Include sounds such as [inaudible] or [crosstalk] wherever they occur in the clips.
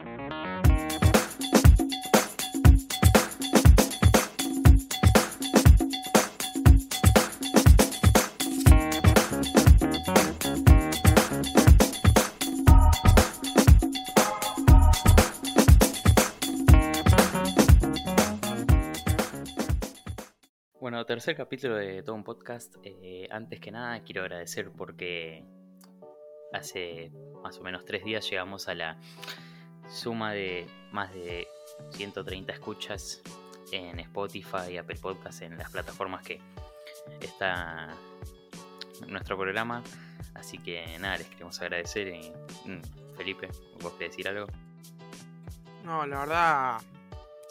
Bueno, tercer capítulo de todo un podcast. Eh, antes que nada, quiero agradecer porque hace más o menos tres días llegamos a la suma de más de 130 escuchas en Spotify y Apple Podcast, en las plataformas que está nuestro programa. Así que nada, les queremos agradecer. Y, mm, Felipe, ¿vos querés decir algo? No, la verdad.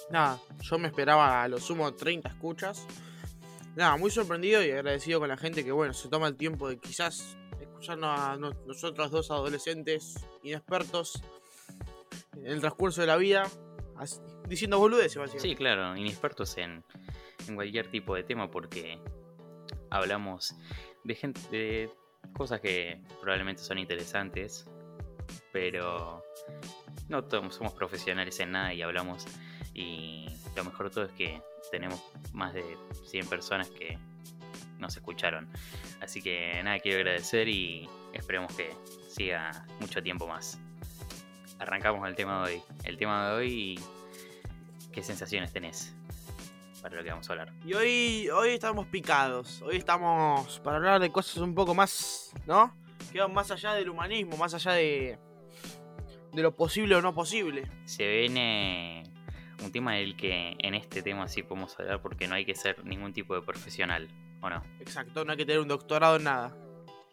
Nada, yo me esperaba a lo sumo 30 escuchas. Nada, muy sorprendido y agradecido con la gente que, bueno, se toma el tiempo de quizás escucharnos a no- nosotros dos adolescentes inexpertos el transcurso de la vida, diciendo boludeces. Sí, claro, inexpertos en, cualquier tipo de tema porque hablamos de gente de cosas que probablemente son interesantes, pero no somos profesionales en nada y hablamos y lo mejor de todo es que tenemos más de 100 personas que nos escucharon. Así que nada, quiero agradecer y esperemos que siga mucho tiempo más. Arrancamos el tema de hoy. El tema de hoy ¿Qué sensaciones tenés para lo que vamos a hablar? Y hoy, hoy estamos picados. Hoy estamos para hablar de cosas un poco más, ¿no? Que van más allá del humanismo, más allá de, de lo posible o no posible. Se viene un tema del que en este tema sí podemos hablar porque no hay que ser ningún tipo de profesional, ¿o no? Exacto, no hay que tener un doctorado en nada.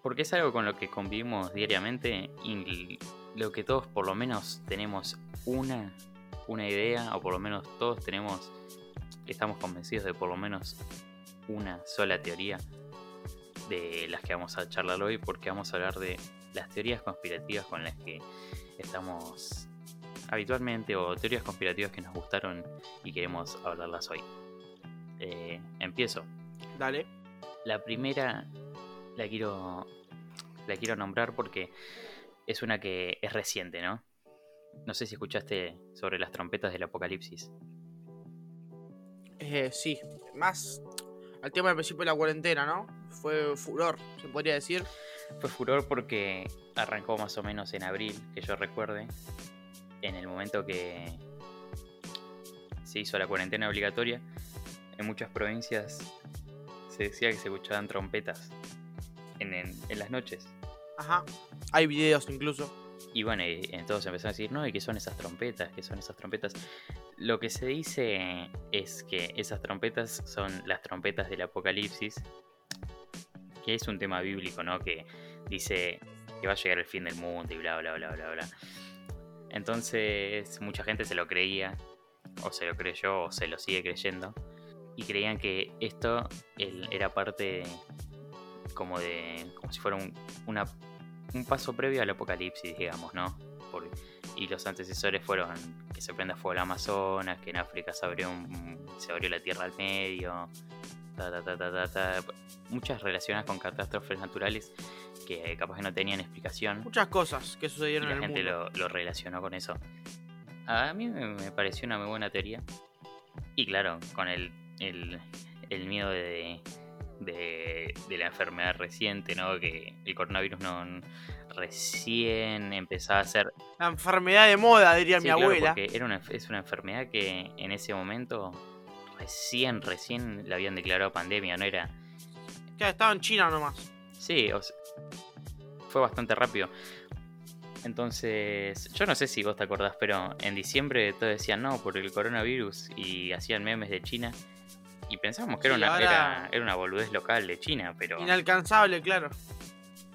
Porque es algo con lo que convivimos diariamente y lo que todos por lo menos tenemos una, una idea, o por lo menos todos tenemos, estamos convencidos de por lo menos una sola teoría de las que vamos a charlar hoy, porque vamos a hablar de las teorías conspirativas con las que estamos habitualmente, o teorías conspirativas que nos gustaron y queremos hablarlas hoy. Eh, empiezo. Dale. La primera la quiero la quiero nombrar porque es una que es reciente, ¿no? No sé si escuchaste sobre las trompetas del apocalipsis. Eh, sí, más al tema del principio de la cuarentena, ¿no? Fue furor, se podría decir. Fue furor porque arrancó más o menos en abril, que yo recuerde, en el momento que se hizo la cuarentena obligatoria. En muchas provincias se decía que se escuchaban trompetas en, en- en las noches. Ajá. Hay videos incluso. Y bueno, y entonces empezaron a decir, no, ¿y qué son esas trompetas? ¿Qué son esas trompetas? Lo que se dice es que esas trompetas son las trompetas del apocalipsis, que es un tema bíblico, ¿no? Que dice que va a llegar el fin del mundo y bla, bla, bla, bla, bla. Entonces mucha gente se lo creía, o se lo creyó, o se lo sigue creyendo, y creían que esto era parte como de, como si fuera un, una un paso previo al apocalipsis, digamos, ¿no? Por- y los antecesores fueron que se prenda fuego el Amazonas, que en África se abrió, un- se abrió la tierra al medio, ta, ta, ta, ta, ta, muchas relacionadas con catástrofes naturales que capaz que no tenían explicación Muchas cosas que sucedieron la en el gente mundo. lo, lo relacionó con eso. A mí me, me pareció una muy buena teoría. Y claro, con el, el, el miedo de, de, de la enfermedad reciente, ¿no? Que el coronavirus no recién empezaba a ser... La enfermedad de moda, diría Sí, mi claro, abuela. porque era una, es una enfermedad que en ese momento recién, recién la habían declarado pandemia, no era... Ya estaba en China nomás. Sí, o sea, fue bastante rápido. Entonces, yo no sé si vos te acordás, pero en diciembre todos decían no por el coronavirus y hacían memes de China. Y pensábamos que era, una, era, era una boludez local de China, pero Inalcanzable, claro.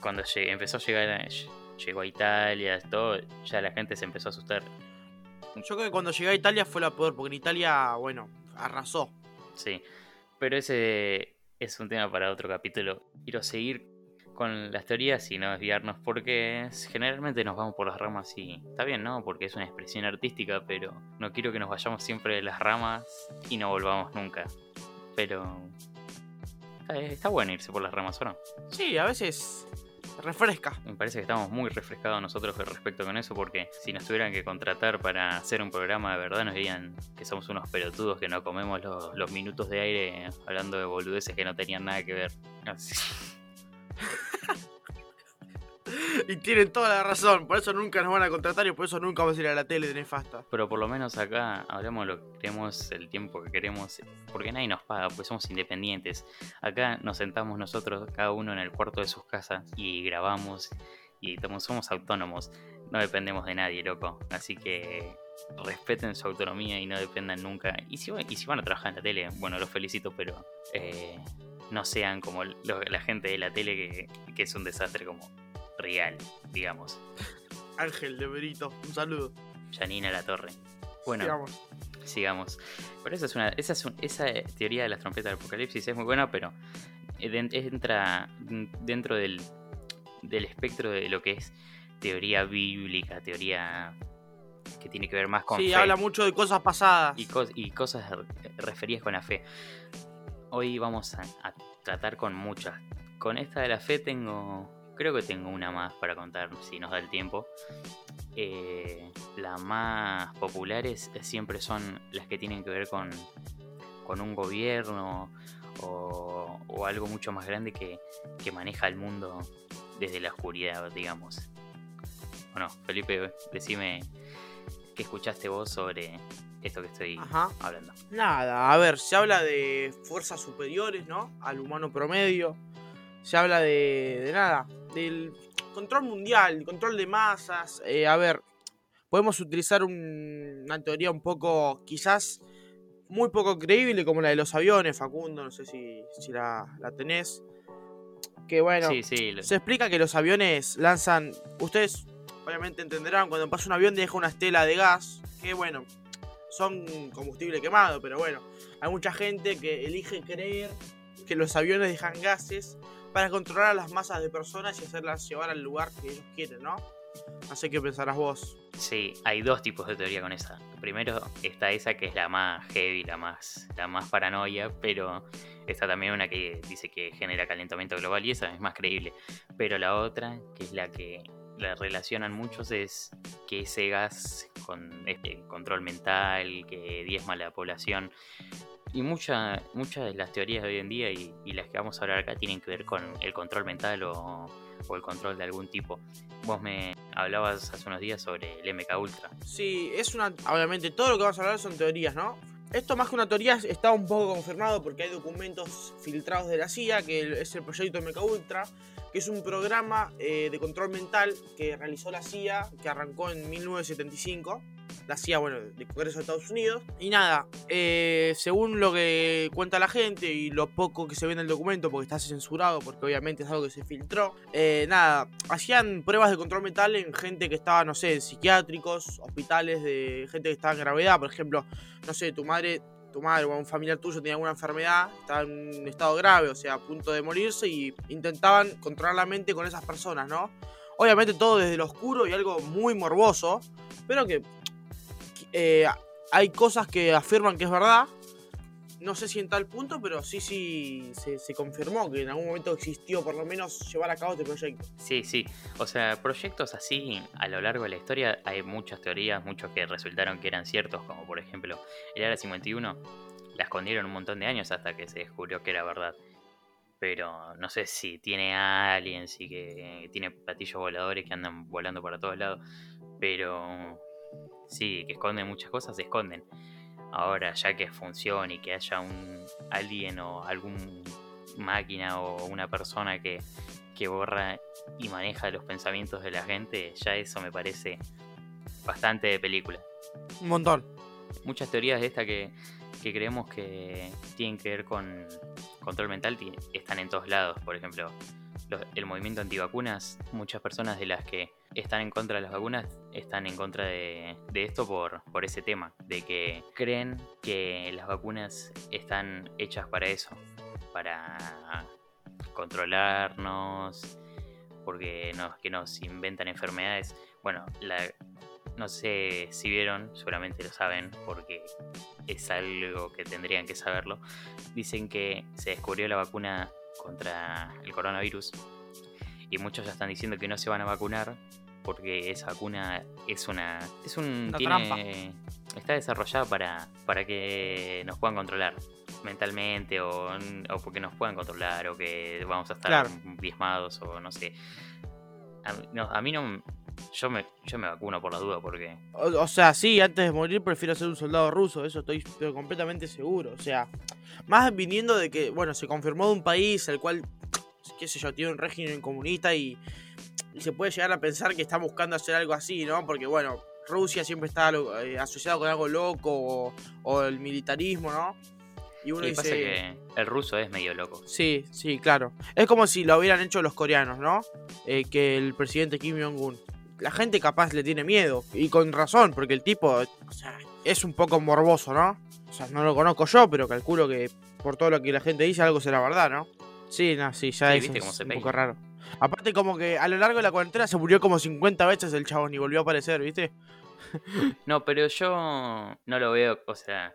cuando lle- empezó a llegar, a- llegó a Italia, todo, ya la gente se empezó a asustar. Yo creo que cuando llegué a Italia fue la peor, porque en Italia, bueno, arrasó. Sí, pero ese es un tema para otro capítulo. Quiero seguir con las teorías y no desviarnos porque generalmente nos vamos por las ramas y está bien, ¿no? Porque es una expresión artística, pero no quiero que nos vayamos siempre de las ramas y no volvamos nunca. Pero está, está bueno irse por las ramas o no. Sí, a veces. refresca. Me parece que estamos muy refrescados nosotros respecto con eso, porque si nos tuvieran que contratar para hacer un programa de verdad, nos dirían que somos unos pelotudos que no comemos los, los minutos de aire hablando de boludeces que no tenían nada que ver. Así. Y tienen toda la razón, por eso nunca nos van a contratar y por eso nunca vamos a ir a la tele de nefasta. Pero por lo menos acá hablamos lo que queremos, el tiempo que queremos, porque nadie nos paga, pues somos independientes. Acá nos sentamos nosotros, cada uno en el cuarto de sus casas, y grabamos y somos autónomos. No dependemos de nadie, loco. Así que respeten su autonomía y no dependan nunca. Y si, y si van a trabajar en la tele, bueno, los felicito, pero eh, no sean como la gente de la tele que, que es un desastre como real, digamos. Ángel de Berito, un saludo. Janina La Torre. Bueno, Sigamos. sigamos. Pero esa es una, esa, es un- esa teoría de las trompetas del apocalipsis es muy buena, pero den- entra dentro del, del espectro de lo que es teoría bíblica, teoría que tiene que ver más con Sí, fe habla mucho de cosas pasadas. y, cos- y cosas re- referidas con la fe. Hoy vamos a, tratar con muchas. Con esta de la fe tengo, creo que tengo una más para contar si nos da el tiempo. Eh, las más populares siempre son las que tienen que ver con, con un gobierno o, o algo mucho más grande que, que maneja el mundo desde la oscuridad, digamos. Bueno, Felipe, decime qué escuchaste vos sobre esto que estoy Ajá. hablando. Nada, a ver, se habla de fuerzas superiores, ¿no? Al humano promedio. Se habla de, de nada, del control mundial, control de masas. Eh, a ver, podemos utilizar un- una teoría un poco, quizás muy poco creíble, como la de los aviones, Facundo, no sé si, si la, la tenés. Que bueno, sí, sí, lo- se explica que los aviones lanzan. Ustedes obviamente entenderán cuando pasa un avión deja una estela de gas. Que bueno, son combustible quemado, pero bueno, hay mucha gente que elige creer que los aviones dejan gases para controlar a las masas de personas y hacerlas llevar al lugar que ellos quieren, ¿no? Sé qué pensarás vos. sí, hay dos tipos de teoría con esa. Primero está esa que es la más heavy, la más, la más paranoia, pero está también una que dice que genera calentamiento global y esa es más creíble. Pero la otra, que es la que la relacionan muchos, es que ese gas con este control mental, que diezma la población. Y mucha- muchas de las teorías de hoy en día y, y las que vamos a hablar acá tienen que ver con el control mental o, o el control de algún tipo. Vos me hablabas hace unos días sobre el MK Ultra. Sí, es una. Obviamente, todo lo que vamos a hablar son teorías, ¿no? Esto más que una teoría está un poco confirmado porque hay documentos filtrados de la CIA, que es el proyecto MK Ultra, que es un programa eh, de control mental que realizó la CIA, que arrancó en 1975. La CIA, bueno, del Congreso de Estados Unidos. Y nada, eh, según lo que cuenta la gente y lo poco que se ve en el documento, porque está censurado, porque obviamente es algo que se filtró, eh, nada, hacían pruebas de control mental en gente que estaba, no sé, en psiquiátricos, hospitales de gente que estaba en gravedad, por ejemplo, no sé, tu madre, tu madre o un familiar tuyo tenía alguna enfermedad, estaba en un estado grave, o sea, a punto de morirse y intentaban controlar la mente con esas personas, ¿no? Obviamente todo desde lo oscuro y algo muy morboso, pero que eh, hay cosas que afirman que es verdad. No sé si en tal punto, pero sí, sí se, se confirmó que en algún momento existió por lo menos llevar a cabo este proyecto. Sí, sí. O sea, proyectos así a lo largo de la historia hay muchas teorías, muchos que resultaron que eran ciertos, como por ejemplo el Área 51. La escondieron un montón de años hasta que se descubrió que era verdad. Pero no sé si tiene aliens y que tiene platillos voladores que andan volando para todos lados. Pero sí, que esconden muchas cosas, se esconden. Ahora, ya que funcione y que haya un alien o algún máquina o una persona que, que borra y maneja los pensamientos de la gente, ya eso me parece bastante de película. Un montón. Muchas teorías de esta que, que creemos que tienen que ver con control mental están en todos lados. Por ejemplo, el movimiento antivacunas, muchas personas de las que están en contra de las vacunas están en contra de, de esto por, por ese tema, de que creen que las vacunas están hechas para eso, para controlarnos, porque nos, que nos inventan enfermedades. Bueno, la, no sé si vieron, seguramente lo saben, porque es algo que tendrían que saberlo. Dicen que se descubrió la vacuna contra el coronavirus. Y muchos ya están diciendo que no se van a vacunar porque esa vacuna es una es un Una tiene- está desarrollada para para que nos puedan controlar mentalmente o, o porque nos puedan controlar o que vamos a estar Claro. diezmados o no sé. A, no, a mí no yo me yo me vacuno por la duda porque O, o sea, sí, antes de morir prefiero ser un soldado ruso, eso estoy pero completamente seguro. O sea, más viniendo de que, bueno, se confirmó de un país el cual, qué sé yo, tiene un régimen comunista y, y se puede llegar a pensar que está buscando hacer algo así, ¿no? Porque, bueno, Rusia siempre está eh, asociado con algo loco o, o el militarismo, ¿no? Y uno sí, dice... pasa que el ruso es medio loco Sí, sí, claro. Es como si lo hubieran hecho los coreanos, ¿no? Eh, que el presidente Kim Jong-un. La gente capaz le tiene miedo. Y con razón, porque el tipo, o sea, es un poco morboso, ¿no? O sea, no lo conozco yo, pero calculo que por todo lo que la gente dice, algo será verdad, ¿no? Sí, no, sí, ya Sí, es un poco raro. Aparte, como que a lo largo de la cuarentena se murió como 50 veces el chabón y volvió a aparecer, ¿viste? [laughs] No, pero yo no lo veo, o sea,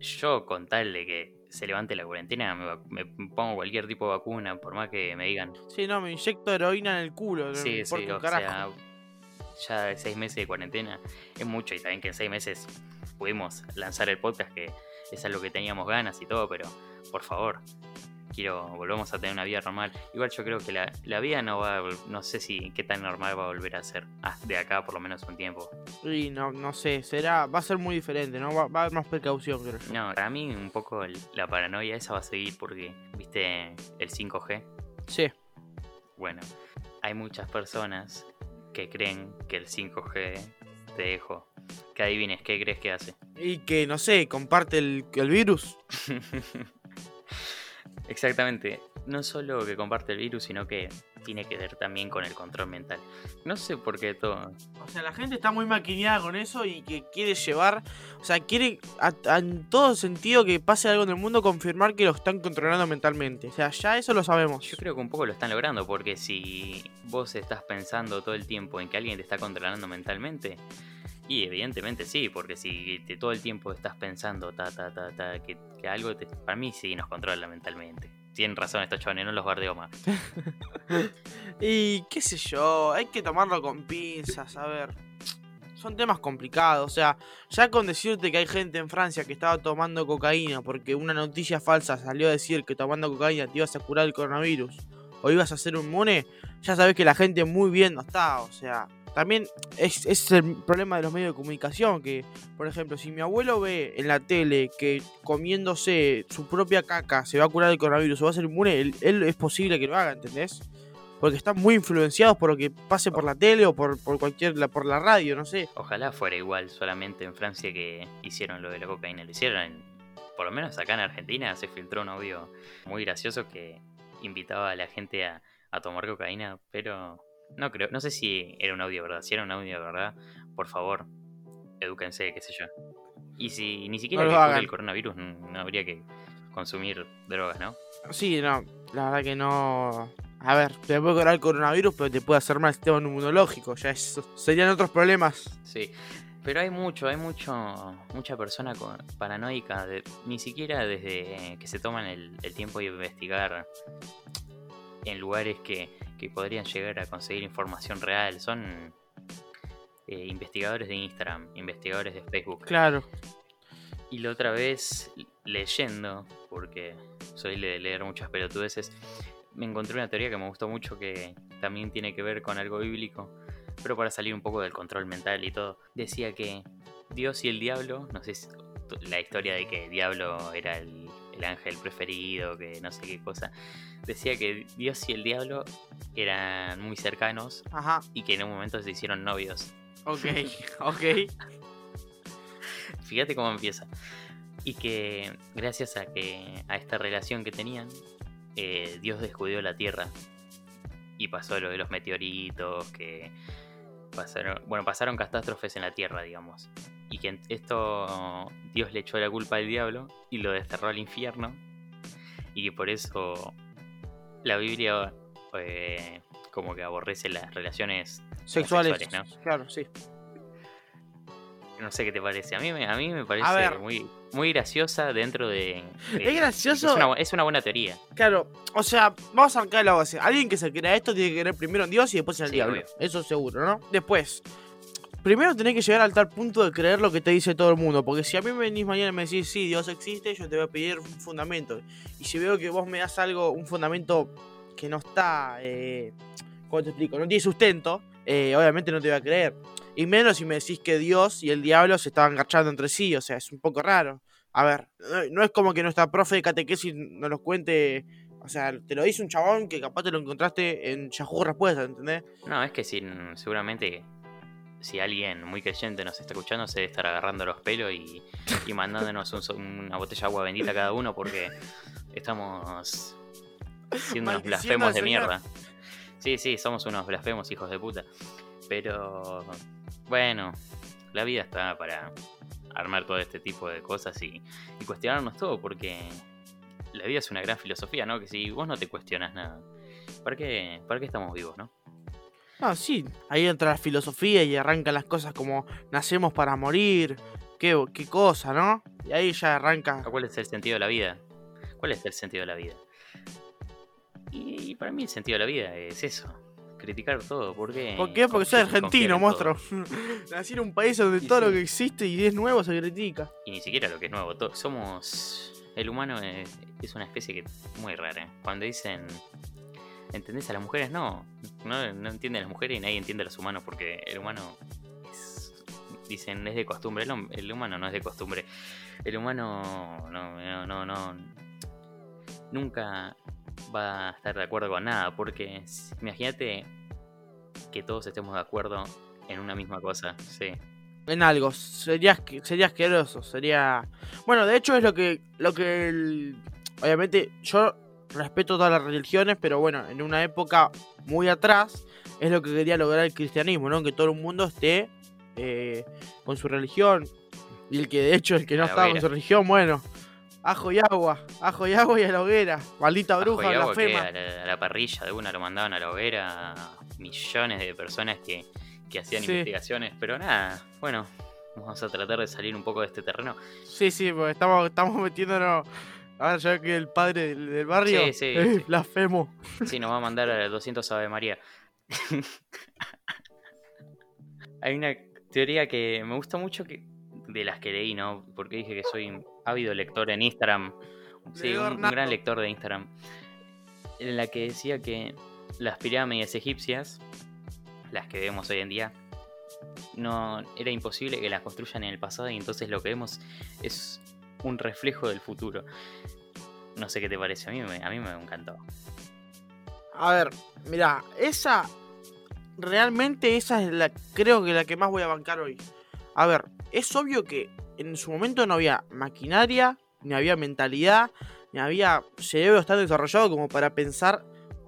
yo con tal de que se levante la cuarentena, me, me pongo cualquier tipo de vacuna, por más que me digan, Sí, no, me inyecto heroína en el culo. no sí, importa sí, o carajo. sea, ya seis meses de cuarentena es mucho y también que en seis meses pudimos lanzar el podcast, que es algo que teníamos ganas y todo, pero por favor, quiero, volvamos a tener una vida normal. Igual yo creo que la, la vida no va, no sé si qué tan normal va a volver a ser, ah, de acá por lo menos un tiempo. Y no, no sé, será, va a ser muy diferente, ¿no? Va, va a haber más precaución, creo yo. No, para mí un poco el- la paranoia esa va a seguir porque, viste, el 5G. Sí. Bueno, hay muchas personas que creen que el 5G te dejo. Que adivines, ¿qué crees que hace? Y que, no sé, comparte el, el virus. [laughs] Exactamente. No solo que comparte el virus, sino que tiene que ver también con el control mental. No sé por qué todo. O sea, la gente está muy maquineada con eso y que quiere llevar, o sea, quiere a- a- en todo sentido que pase algo en el mundo confirmar que lo están controlando mentalmente. O sea, ya eso lo sabemos. Yo creo que un poco lo están logrando, porque si vos estás pensando todo el tiempo en que alguien te está controlando mentalmente, y evidentemente sí, porque si te, todo el tiempo estás pensando ta ta ta ta que, que algo te, para mí sí nos controla mentalmente. Tienen razón estos chavales, no los bardeo más. [laughs] Y qué sé yo, hay que tomarlo con pinzas, a ver. Son temas complicados, o sea, ya con decirte que hay gente en Francia que estaba tomando cocaína porque una noticia falsa salió a decir que tomando cocaína te ibas a curar el coronavirus o ibas a ser inmune, ya sabes que la gente muy bien no está, o sea, también es, es el problema de los medios de comunicación, que, por ejemplo, si mi abuelo ve en la tele que comiéndose su propia caca se va a curar el coronavirus o va a ser inmune, él, él es posible que lo haga, ¿entendés? Porque están muy influenciados por lo que pase por la tele o por, por cualquier la- por la radio, no sé. Ojalá fuera igual solamente en Francia que hicieron lo de la cocaína. Lo hicieron, en- por lo menos acá en Argentina se filtró un audio muy gracioso que invitaba a la gente a, a tomar cocaína, pero no creo, no sé si era un audio verdad. Si era un audio verdad, por favor, edúquense, qué sé yo. Y si ni siquiera No que el coronavirus, no, habría que consumir drogas, ¿no? Sí, no, la verdad que no. A ver, te puede curar el coronavirus, pero te puede hacer mal el sistema inmunológico. Ya eso serían otros problemas. Sí, pero hay mucho, hay mucho, mucha persona con- paranoica, de- ni siquiera desde que se toman el, el tiempo de investigar en lugares que, que podrían llegar a conseguir información real. Son eh, investigadores de Instagram, investigadores de Facebook. Claro. Y la otra vez, leyendo, porque soy de leer muchas pelotudeces, me encontré una teoría que me gustó mucho que también tiene que ver con algo bíblico, pero para salir un poco del control mental y todo. Decía que Dios y el diablo, no sé si la historia de que el diablo era el, el ángel preferido, que no sé qué cosa, decía que Dios y el diablo eran muy cercanos Ajá. y que en un momento se hicieron novios. Ok, [laughs] ok. Fíjate cómo empieza. Y que gracias a que a esta relación que tenían, eh, Dios descubrió la Tierra. Y pasó lo de los meteoritos, que pasaron, bueno, pasaron catástrofes en la Tierra, digamos. Y que esto Dios le echó la culpa al diablo y lo desterró al infierno. Y que por eso la Biblia eh, como que aborrece las relaciones Sexuales. Homosexuales, Claro, sí. no sé qué te parece. A mí, me- a mí me parece muy, muy graciosa dentro de. de- Es gracioso. Es una, bu- es una buena teoría. Claro, o sea, vamos a arrancar la base. Alguien que se crea esto tiene que creer primero en Dios y después en el Sí, diablo. obvio. Eso seguro, ¿no? Después, primero tenés que llegar al tal punto de creer lo que te dice todo el mundo. Porque si a mí me venís mañana y me decís, sí, Dios existe, yo te voy a pedir un fundamento. Y si veo que vos me das algo, un fundamento que no está, eh, ¿cómo te explico? No tiene sustento, eh, obviamente no te voy a creer. Y menos si me decís que Dios y el diablo se estaban garchando entre sí, o sea, es un poco raro. A ver, no, es como que nuestra profe de catequesis nos lo cuente. O sea, te lo dice un chabón que capaz te lo encontraste en Yahoo Respuestas, ¿entendés? No, es que sin, seguramente si alguien muy creyente nos está escuchando, se debe estar agarrando los pelos y, y mandándonos un una botella de agua bendita cada uno porque estamos siendo unos blasfemos de mierda. Sí, sí, somos unos blasfemos hijos de puta. Pero bueno, la vida está para armar todo este tipo de cosas y, y cuestionarnos todo porque la vida es una gran filosofía, ¿no? Que si vos no te cuestionas nada, ¿para qué, para qué estamos vivos, no? Ah, sí. Ahí entra la filosofía y arrancan las cosas como nacemos para morir. Qué, qué cosa, ¿no? Y ahí ya arranca. ¿Cuál es el sentido de la vida? ¿Cuál es el sentido de la vida? Y, para mí el sentido de la vida es eso. Criticar todo. ¿Por qué? ¿Por qué? Porque soy argentino, monstruo. [laughs] Nací en un país donde Y todo lo que existe y es nuevo se critica. Y ni siquiera lo que es nuevo. Somos. El humano es, es una especie que muy rara. Cuando dicen. ¿Entendés a las mujeres? No. No, no entienden a las mujeres y nadie entiende a los humanos porque el humano es- Dicen es de costumbre. El, humano no es de costumbre. El humano no, no, no, Nunca va a estar de acuerdo con nada. Porque imagínate que todos estemos de acuerdo en una misma cosa. Sí. En algo. Sería, sería asqueroso. Sería. Bueno, de hecho es lo que. lo que el- Obviamente, yo respeto todas las religiones, pero bueno, en una época muy atrás es lo que quería lograr el cristianismo, ¿no? Que todo el mundo esté eh, con su religión. Y el que de hecho, el que no estaba con su religión, bueno. Ajo y agua, ajo y agua y a la hoguera. Maldita Ajo bruja, y agua que blasfema. a la, a la parrilla de una lo mandaban a la hoguera a millones de personas que, que hacían Sí. investigaciones, pero nada, bueno, vamos a tratar de salir un poco de este terreno. Sí, sí, porque estamos, estamos metiéndonos. A ver, ya que el padre del, del barrio Sí, sí, es sí. blasfemo. Sí, nos va a mandar a 200 Ave María. [laughs] Hay una teoría que me gusta mucho que de las que leí, ¿no? Porque dije que soy un ávido lector en Instagram. Sí, un, un gran lector de Instagram. En la que decía que las pirámides egipcias, las que vemos hoy en día, no era imposible que las construyan en el pasado y entonces lo que vemos es un reflejo del futuro. No sé qué te parece, a mí me, a mí me encantó. A ver, mira, esa. Realmente esa es la. Creo que la que más voy a bancar hoy. A ver, es obvio que en su momento no había maquinaria, ni había mentalidad, ni había cerebro tan desarrollado como para pensar.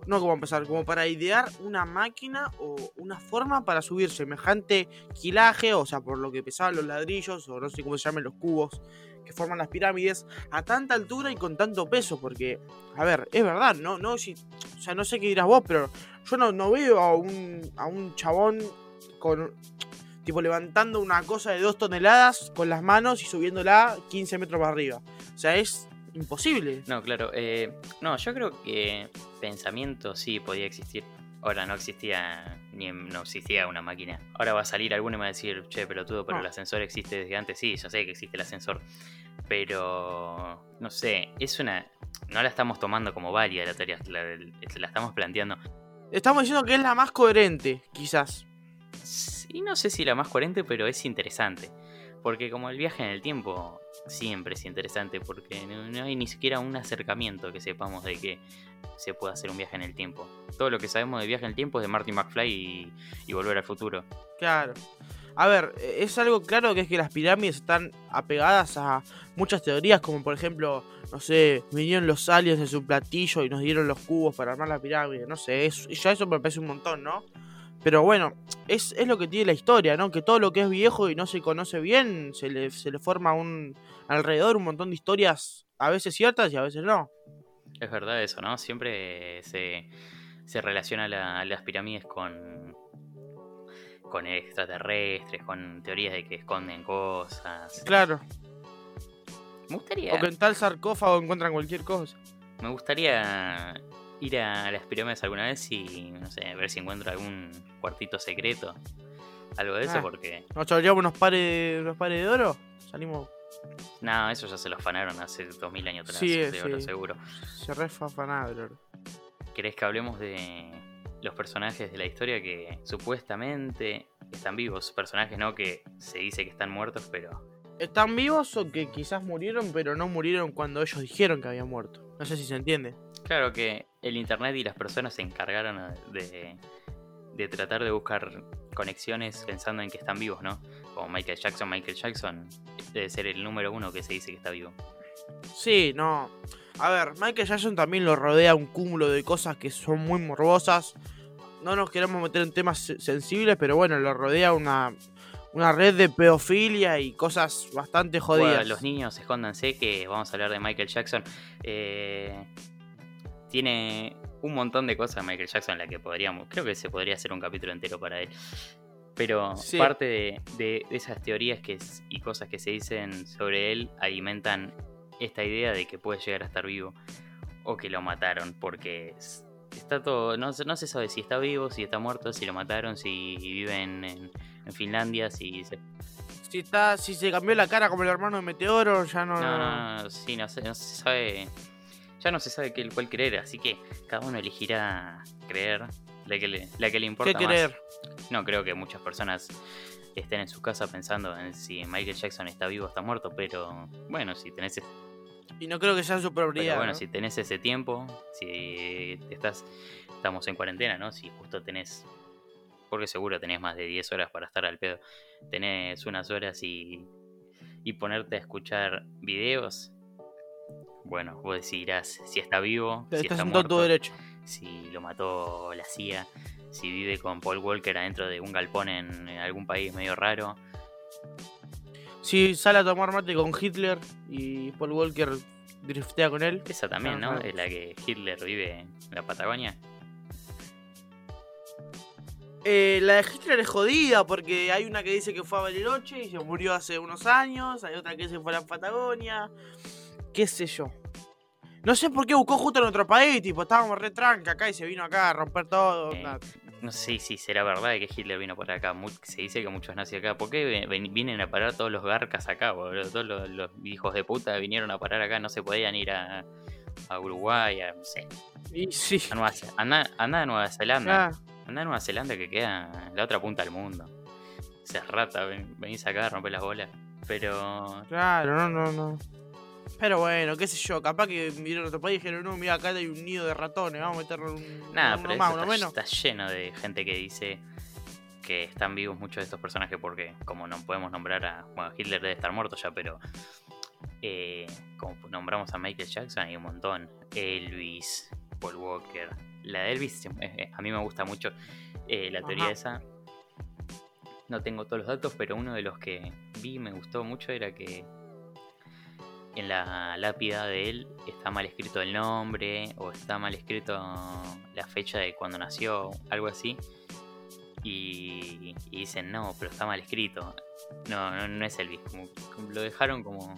No como pensar, como para idear una máquina o una forma para subir semejante quilaje, o sea, por lo que pesaban los ladrillos, o no sé cómo se llaman los cubos que forman las pirámides, a tanta altura y con tanto peso, porque, a ver, es verdad, no, no, si, o sea, no sé qué dirás vos, pero yo no, no veo a un, a un chabón con, tipo, levantando una cosa de dos toneladas con las manos y subiéndola 15 metros para arriba. O sea, es imposible. No, claro. eh, no, yo creo que pensamiento sí podía existir. Ahora no existía ni no existía una máquina. Ahora va a salir alguno y me va a decir, che, pelotudo, pero No. el ascensor existe desde antes. Sí, yo sé que existe el ascensor. Pero no sé, es una. No la estamos tomando como válida la teoría, la, la estamos planteando. Estamos diciendo que es la más coherente, quizás. Sí, no sé si la más coherente, pero es interesante. Porque como el viaje en el tiempo siempre es interesante, porque no, hay ni siquiera un acercamiento que sepamos de que se pueda hacer un viaje en el tiempo. Todo lo que sabemos de viaje en el tiempo es de Marty McFly y, Volver al Futuro. Claro. A ver, eh, es algo claro que es que las pirámides están apegadas a muchas teorías, como por ejemplo, no sé, vinieron los aliens en su platillo y nos dieron los cubos para armar la pirámide, no sé, es, ya eso me parece un montón, ¿no? Pero bueno, es, es lo que tiene la historia, ¿no? Que todo lo que es viejo y no se conoce bien, se le, se le forma un alrededor un montón de historias, a veces ciertas y a veces no. Es verdad eso, ¿no? Siempre se, se relaciona la- las pirámides con, con extraterrestres, con teorías de que esconden cosas. Claro. Me gustaría, O que en tal sarcófago encuentran cualquier cosa. me gustaría ir a las pirámides alguna vez y, no sé, ver si encuentro algún cuartito secreto. Algo de eso, Ah. porque... ¿Nos choreamos unos pares, unos pares de oro? Salimos. No, eso ya se lo afanaron hace 2000 años atrás, Sí, de oro sí. seguro. Se refafanaba el oro. ¿Querés que hablemos de los personajes de la historia que supuestamente están vivos? Personajes, ¿no? Que se dice que están muertos, pero... ¿Están vivos o que quizás murieron, pero no murieron cuando ellos dijeron que habían muerto? No sé si se entiende. Claro que el internet y las personas se encargaron de, de tratar de buscar conexiones pensando en que están vivos, ¿no? Como Michael Jackson, Michael Jackson debe ser el número uno que se dice que está vivo. Sí, no. A ver, Michael Jackson también lo rodea un cúmulo de cosas que son muy morbosas. No nos queremos meter en temas se- sensibles, pero bueno, lo rodea una, una red de pedofilia y cosas bastante jodidas. Bueno, los niños, escóndanse que vamos a hablar de Michael Jackson. Eh, tiene un montón de cosas Michael Jackson en la que podríamos, creo que se podría hacer un capítulo entero para él. Pero Sí. parte de, de- esas teorías que, s- y cosas que se dicen sobre él alimentan esta idea de que puede llegar a estar vivo o que lo mataron, porque está todo, no, se- no se sabe si está vivo, si está muerto, si lo mataron, si vive en, en- en Finlandia, si se Si, está, si se cambió la cara como el hermano de Meteoro, ya no. No, no, no, sí, no, se- no se sabe. Ya no se sabe qué, cuál creer, así que cada uno elegirá creer la que le, la que le importa ¿Qué más. creer? No creo que muchas personas estén en su casa pensando en si Michael Jackson está vivo o está muerto, pero bueno, si tenés, ese- Y no creo que sea su pero prioridad. bueno, ¿no? si tenés ese tiempo, si estás, estamos en cuarentena, ¿no? Si justo tenés, porque seguro tenés más de 10 horas para estar al pedo, tenés unas horas y, y ponerte a escuchar videos, bueno, vos decidirás si está vivo, si está todo tu muerto, derecho. si lo mató la CIA, si vive con Paul Walker adentro de un galpón en, en algún país medio raro. Si sale a tomar mate con Hitler y Paul Walker driftea con él. Esa también, ¿no? Ajá. Es la que Hitler vive en la Patagonia. Eh, la de Hitler es jodida porque hay una que dice que fue a Bariloche y se murió hace unos años. Hay otra que se fue a la Patagonia. Qué sé yo. No sé por qué buscó justo en otro país. Tipo, estábamos re tranca acá y se vino acá a romper todo. Eh. No sé si será verdad que Hitler vino por acá. Se dice que muchos nazis acá. ¿Por qué vienen a parar todos los garcas acá, boludo? Todos los, los hijos de puta vinieron a parar acá. No se podían ir a, a Uruguay, a, no sé. Y sí. A Nueva, anda, anda a Nueva Zelanda. Ah, Anda a Nueva Zelanda que queda en la otra punta del mundo. Seas rata, ven- venís acá a romper las bolas. Pero claro, no, no, no. Pero bueno, qué sé yo. Capaz que vinieron a otro país y dijeron, no, mira, acá hay un nido de ratones. Vamos a meterle un, Nada, uno pero más, uno está, menos. está lleno de gente que dice que están vivos muchos de estos personajes porque como no podemos nombrar a... Bueno, Hitler debe estar muerto ya, pero... eh, como nombramos a Michael Jackson hay un montón. Elvis, Paul Walker. La de Elvis eh, eh, a mí me gusta mucho eh, la teoría esa. No tengo todos los datos, pero uno de los que vi y me gustó mucho era que en la lápida de él está mal escrito el nombre o está mal escrito la fecha de cuando nació, algo así. Y, y dicen, no, pero está mal escrito. No, no, no es Elvis. Como, lo dejaron como...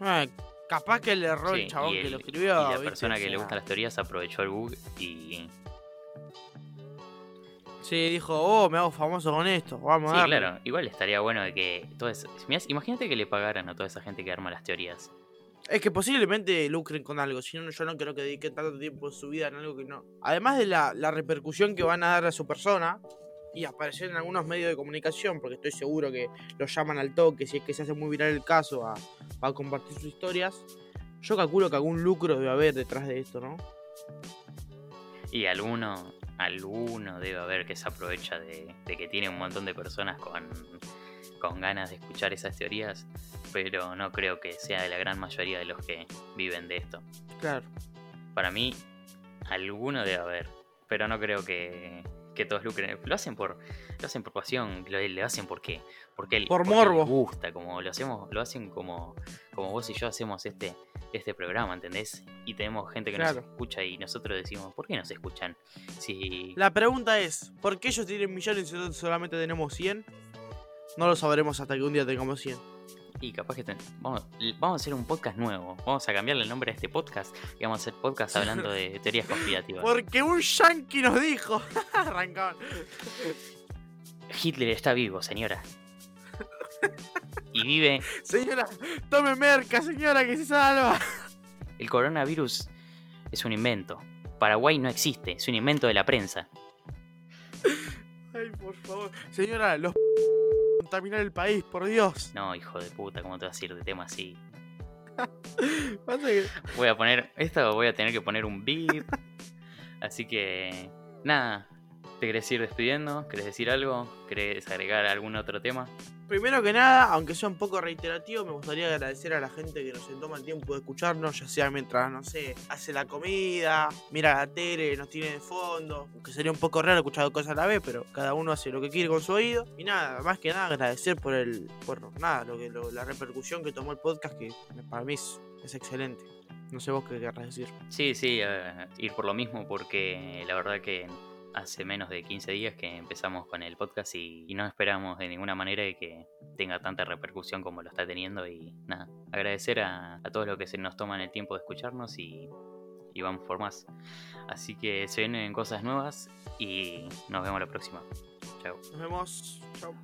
Ah, capaz que le erró Sí, el chabón y que el- lo escribió. y la ¿viste? persona O que le gustan las teorías aprovechó el bug y... Sí, dijo, oh, me hago famoso con esto. Vamos Sí, a darle. claro. Igual estaría bueno de que... Todo eso- mirá, Imagínate que le pagaran a toda esa gente que arma las teorías. Es que posiblemente lucren con algo, si no, yo no creo que dediquen tanto tiempo de su vida en algo que no. Además de la, la repercusión que van a dar a su persona y aparecer en algunos medios de comunicación, porque estoy seguro que lo llaman al toque, si es que se hace muy viral el caso, a, a compartir sus historias. Yo calculo que algún lucro debe haber detrás de esto, ¿no? Y alguno, alguno debe haber que se aprovecha de, de que tiene un montón de personas con, con ganas de escuchar esas teorías, pero no creo que sea de la gran mayoría de los que viven de esto. Claro. Para mí, alguno debe haber, pero no creo que, que todos lucren. Lo hacen por, lo hacen por pasión, lo, lo hacen porque, porque, Por porque morbo. les gusta, como lo hacemos, lo hacen como, como vos y yo hacemos este, este programa, ¿entendés? Y tenemos gente que Claro. nos escucha y nosotros decimos, ¿por qué nos escuchan? Si La pregunta es, ¿por qué ellos tienen millones y nosotros solamente tenemos 100? No lo sabremos hasta que un día tengamos 100. Y capaz que ten- vamos, vamos a hacer un podcast nuevo. Vamos a cambiarle el nombre a este podcast y vamos a hacer podcast hablando de teorías [laughs] conspirativas. Porque un yankee nos dijo. [laughs] Arrancaban. Hitler está vivo, señora. Y vive. Señora, tome merca, señora, que se salva. El coronavirus es un invento. Paraguay no existe, es un invento de la prensa. Ay, por favor. Señora, los contaminar el país, por Dios. No, hijo de puta, ¿cómo te vas a ir de tema así? [laughs] Voy a poner. Esto voy a tener que poner un beat. Así que. Nada. ¿Te querés ir despidiendo? ¿Querés decir algo? ¿Querés agregar algún otro tema? Primero que nada, aunque sea un poco reiterativo, me gustaría agradecer a la gente que nos toma el tiempo de escucharnos, ya sea mientras, no sé, hace la comida, mira la tele, nos tiene de fondo, aunque sería un poco raro escuchar cosas a la vez, pero cada uno hace lo que quiere con su oído. Y nada, más que nada agradecer por el, por nada, lo que, lo- la repercusión que tomó el podcast, que para mí es, es excelente. No sé vos qué querrás decir. Sí, sí, eh, ir por lo mismo porque la verdad que hace menos de 15 días que empezamos con el podcast y, no esperamos de ninguna manera que tenga tanta repercusión como lo está teniendo y nada, agradecer a, a todos los que se nos toman el tiempo de escucharnos y, y vamos por más. Así que se vienen cosas nuevas y nos vemos la próxima. Chao. Nos vemos. Chao.